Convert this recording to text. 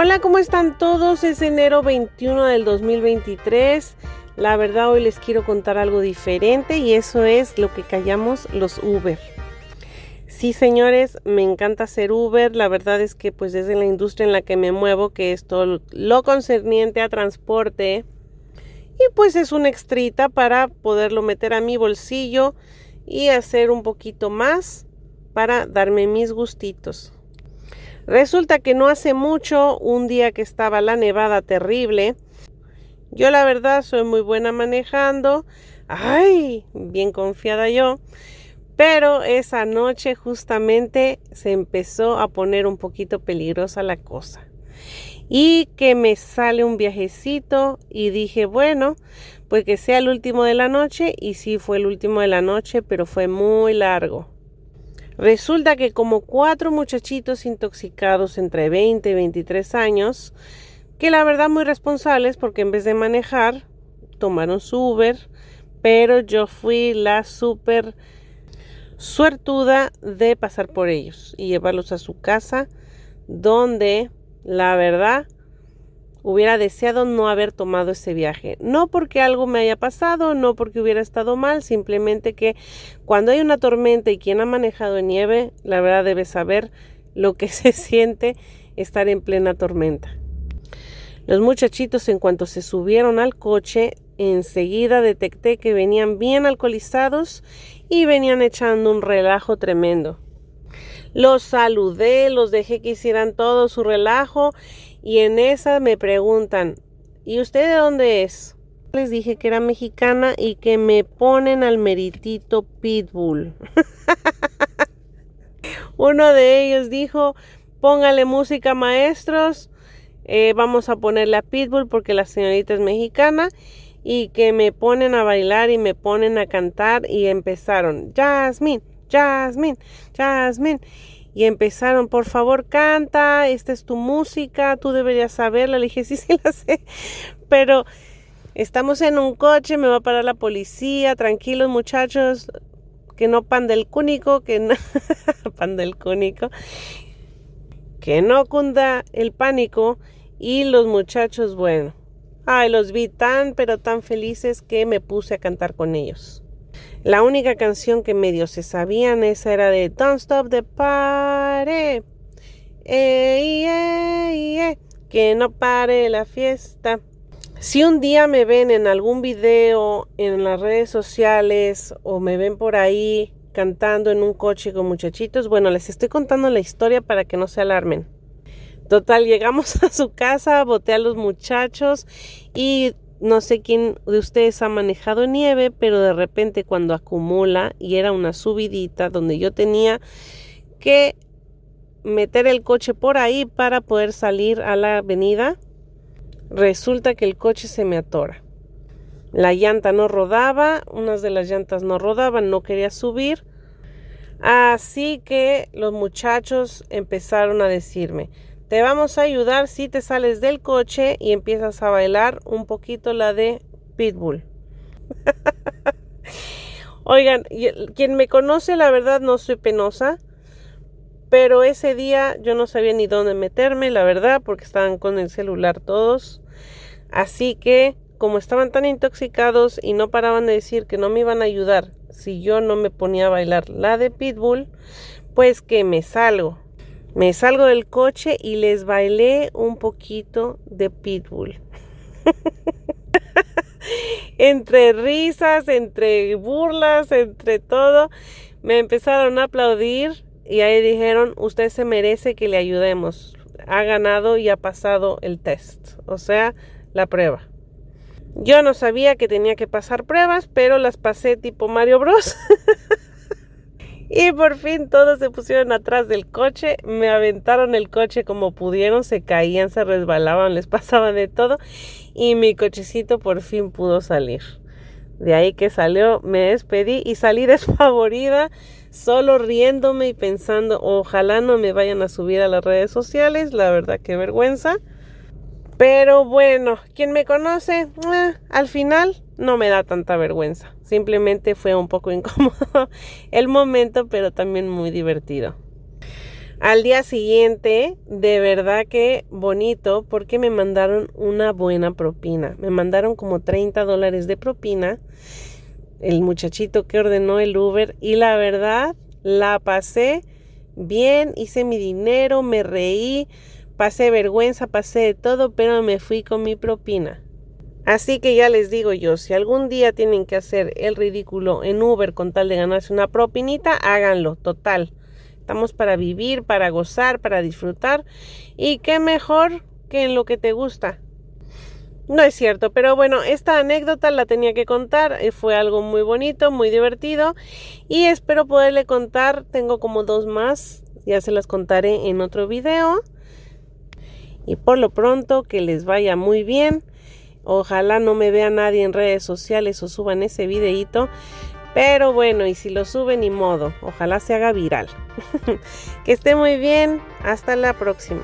Hola, ¿cómo están todos? Es enero 21 del 2023. La verdad hoy les quiero contar algo diferente y eso es lo que callamos los Uber. Sí, señores, me encanta hacer Uber. La verdad es que pues desde la industria en la que me muevo, que es todo lo concerniente a transporte, y pues es una extrita para poderlo meter a mi bolsillo y hacer un poquito más para darme mis gustitos. Resulta que no hace mucho, un día que estaba la nevada terrible, yo la verdad soy muy buena manejando, ay, bien confiada yo, pero esa noche justamente se empezó a poner un poquito peligrosa la cosa. Y que me sale un viajecito y dije, bueno, pues que sea el último de la noche y sí fue el último de la noche, pero fue muy largo. Resulta que como cuatro muchachitos intoxicados entre 20 y 23 años, que la verdad muy responsables porque en vez de manejar, tomaron su Uber, pero yo fui la súper suertuda de pasar por ellos y llevarlos a su casa, donde la verdad hubiera deseado no haber tomado ese viaje. No porque algo me haya pasado, no porque hubiera estado mal, simplemente que cuando hay una tormenta y quien ha manejado nieve, la verdad debe saber lo que se siente estar en plena tormenta. Los muchachitos en cuanto se subieron al coche, enseguida detecté que venían bien alcoholizados y venían echando un relajo tremendo. Los saludé, los dejé que hicieran todo su relajo y en esa me preguntan, ¿y usted de dónde es? Les dije que era mexicana y que me ponen al meritito Pitbull. Uno de ellos dijo, póngale música maestros, eh, vamos a ponerle a Pitbull porque la señorita es mexicana y que me ponen a bailar y me ponen a cantar y empezaron, Jasmine, Jasmine, Jasmine y empezaron, por favor, canta, esta es tu música, tú deberías saberla. Le dije, sí, sí la sé, pero estamos en un coche, me va a parar la policía, tranquilos muchachos, que no pan del cúnico, que no, pan del cúnico, que no cunda el pánico y los muchachos, bueno, ay, los vi tan, pero tan felices que me puse a cantar con ellos. La única canción que medio se sabían esa era de Don't Stop the Party. que no pare la fiesta. Si un día me ven en algún video en las redes sociales o me ven por ahí cantando en un coche con muchachitos, bueno, les estoy contando la historia para que no se alarmen. Total, llegamos a su casa, boté a los muchachos y no sé quién de ustedes ha manejado nieve, pero de repente cuando acumula y era una subidita donde yo tenía que meter el coche por ahí para poder salir a la avenida, resulta que el coche se me atora. La llanta no rodaba, unas de las llantas no rodaban, no quería subir. Así que los muchachos empezaron a decirme, te vamos a ayudar si te sales del coche y empiezas a bailar un poquito la de Pitbull. Oigan, quien me conoce, la verdad no soy penosa, pero ese día yo no sabía ni dónde meterme, la verdad, porque estaban con el celular todos. Así que, como estaban tan intoxicados y no paraban de decir que no me iban a ayudar si yo no me ponía a bailar la de Pitbull, pues que me salgo. Me salgo del coche y les bailé un poquito de pitbull. entre risas, entre burlas, entre todo, me empezaron a aplaudir y ahí dijeron, usted se merece que le ayudemos. Ha ganado y ha pasado el test, o sea, la prueba. Yo no sabía que tenía que pasar pruebas, pero las pasé tipo Mario Bros. Y por fin todos se pusieron atrás del coche, me aventaron el coche como pudieron, se caían, se resbalaban, les pasaba de todo y mi cochecito por fin pudo salir. De ahí que salió, me despedí y salí desfavorida, solo riéndome y pensando, ojalá no me vayan a subir a las redes sociales, la verdad que vergüenza. Pero bueno, quien me conoce, al final no me da tanta vergüenza. Simplemente fue un poco incómodo el momento, pero también muy divertido. Al día siguiente, de verdad que bonito porque me mandaron una buena propina. Me mandaron como 30 dólares de propina el muchachito que ordenó el Uber y la verdad la pasé bien, hice mi dinero, me reí, pasé vergüenza, pasé de todo, pero me fui con mi propina. Así que ya les digo yo, si algún día tienen que hacer el ridículo en Uber con tal de ganarse una propinita, háganlo, total. Estamos para vivir, para gozar, para disfrutar. Y qué mejor que en lo que te gusta. No es cierto, pero bueno, esta anécdota la tenía que contar, eh, fue algo muy bonito, muy divertido y espero poderle contar, tengo como dos más, ya se las contaré en otro video. Y por lo pronto que les vaya muy bien. Ojalá no me vea nadie en redes sociales o suban ese videito. Pero bueno, y si lo suben, ni modo. Ojalá se haga viral. que esté muy bien. Hasta la próxima.